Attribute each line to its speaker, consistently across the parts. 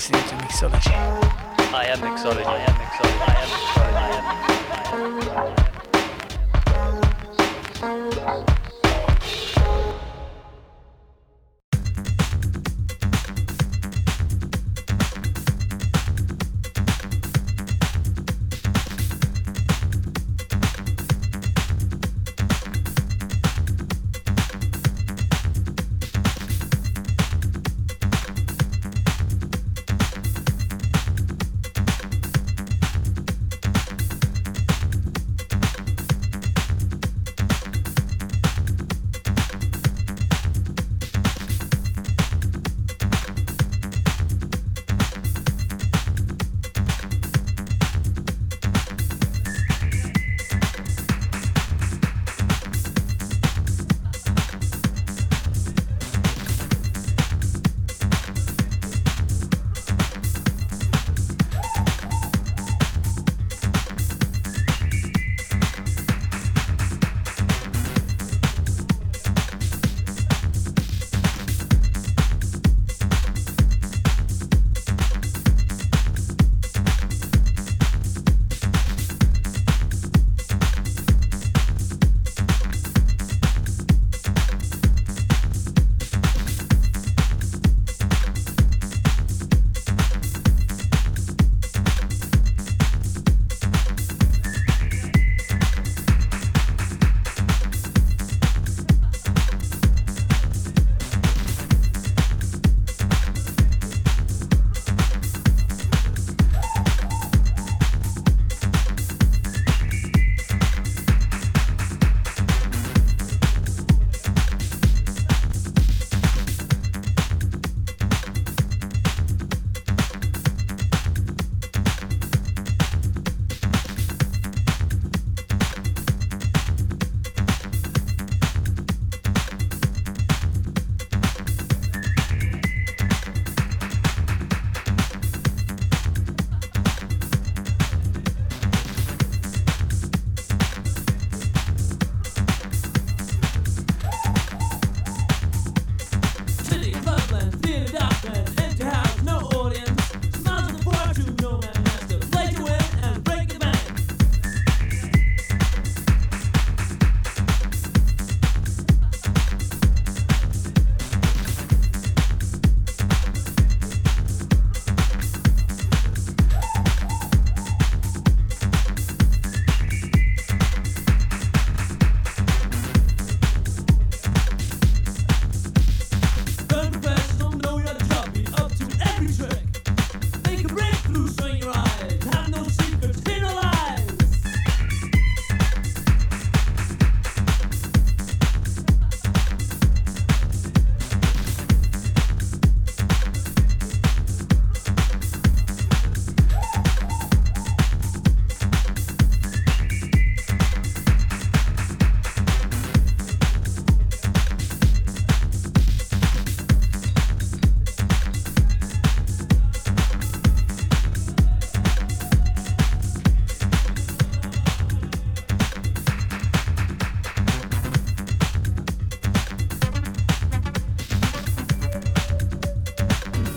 Speaker 1: listening to Mixology. I am Mixology. I am Mixology. I am Mixology. I am Mixology.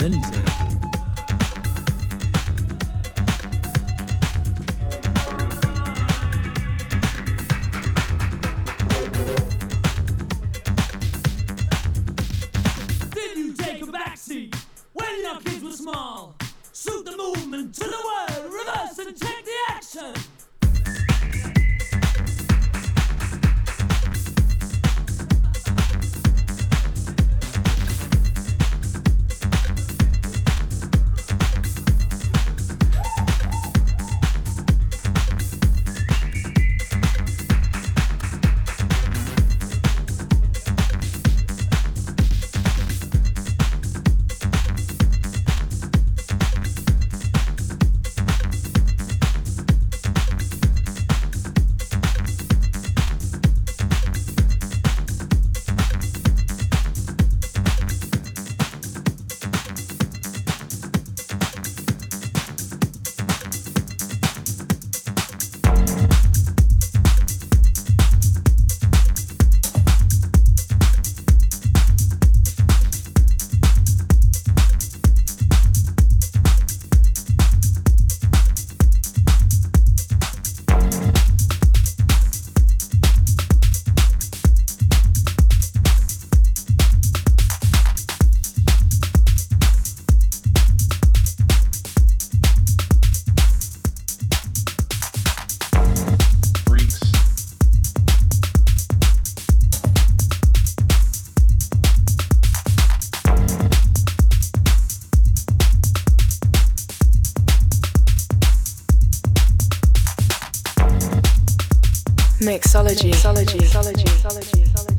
Speaker 2: Lindsay.
Speaker 3: Mixology. Mixology. Mixology. Mixology.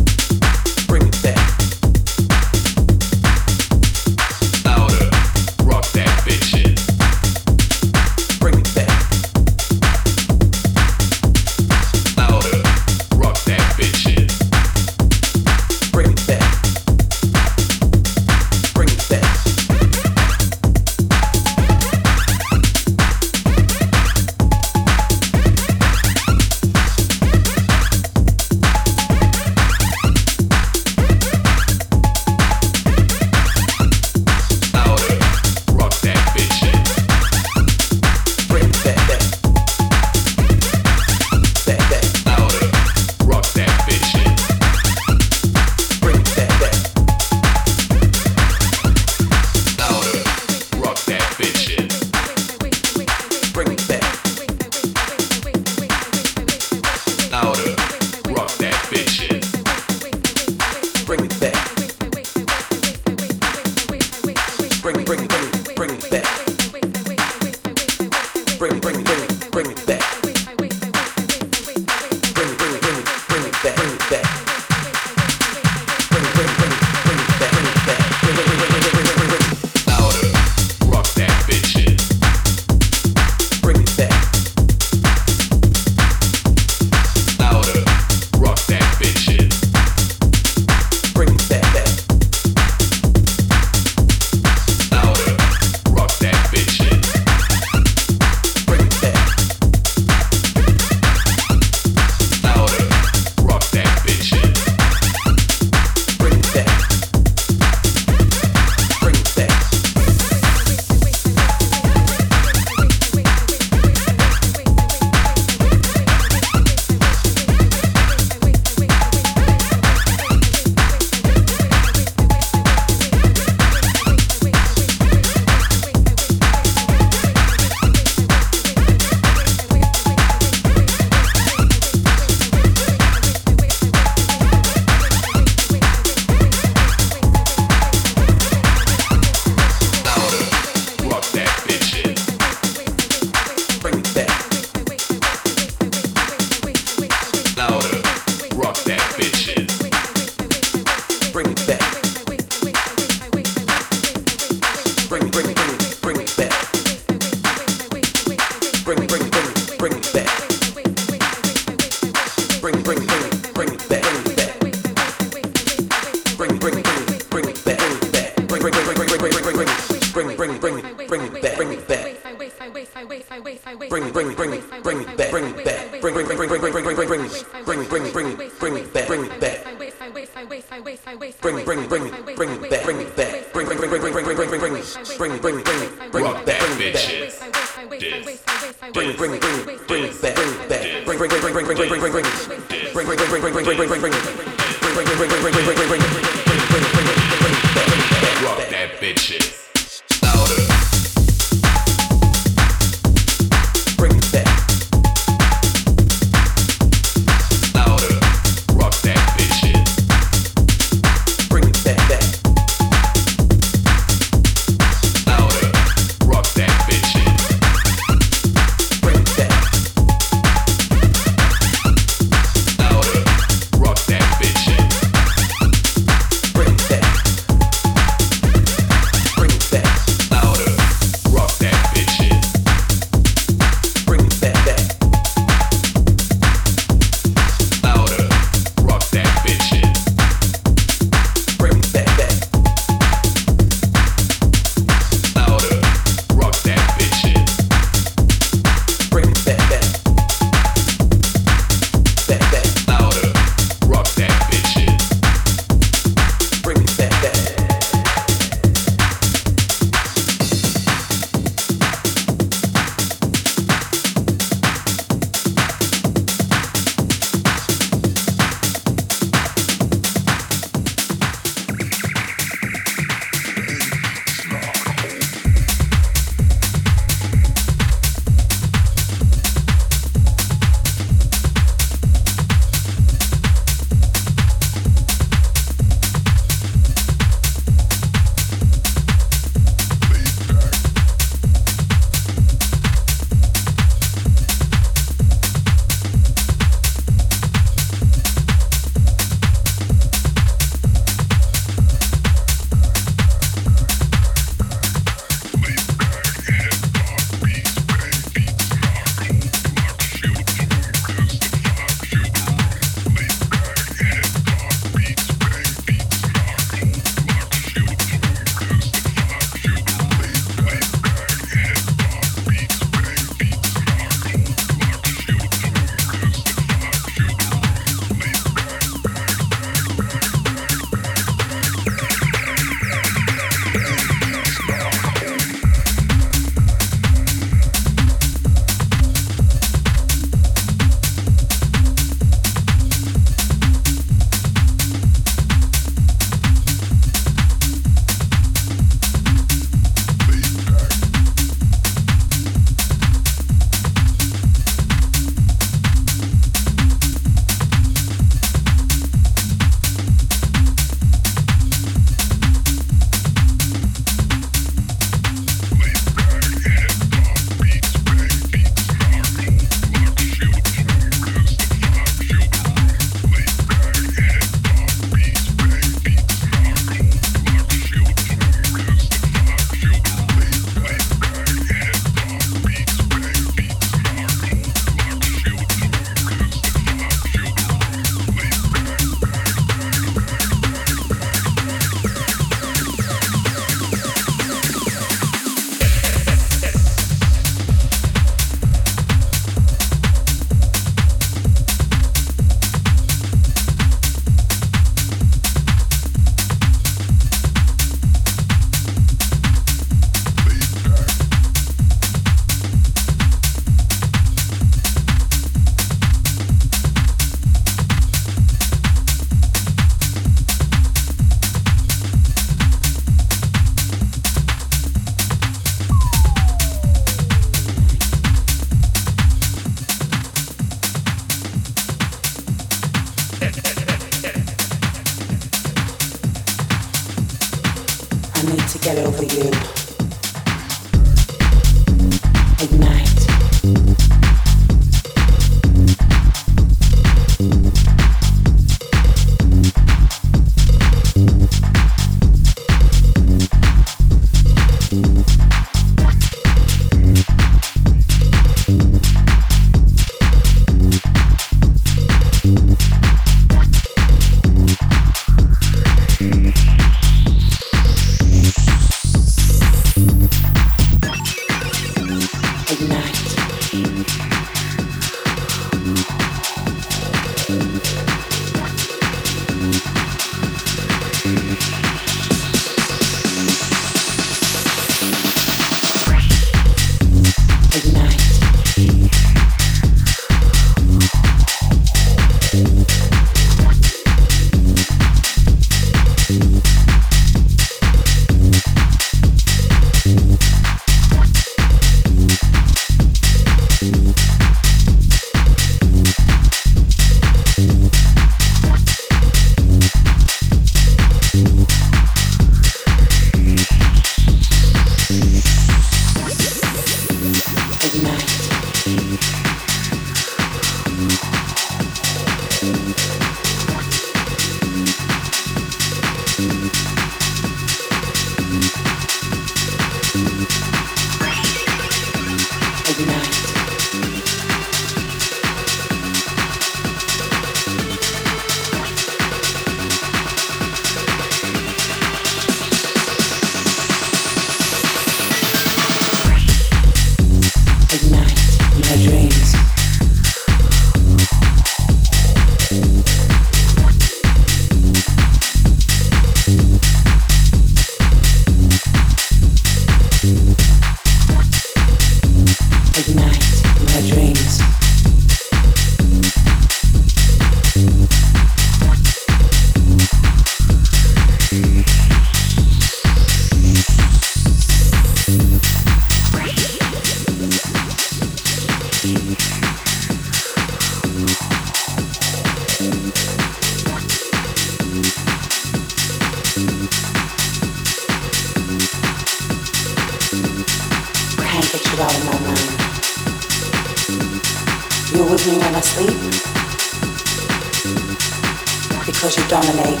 Speaker 4: dominate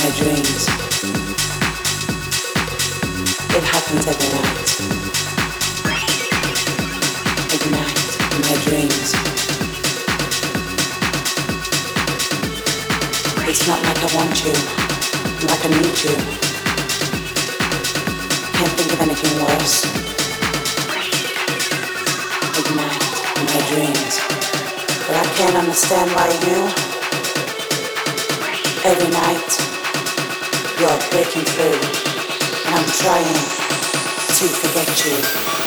Speaker 4: my dreams. It happens every night. Ignite my dreams. It's not like I want you, like I need you. Can't think of anything worse. Ignite my dreams. But I can't understand why you every night. You're breaking through, and I'm trying to forget you.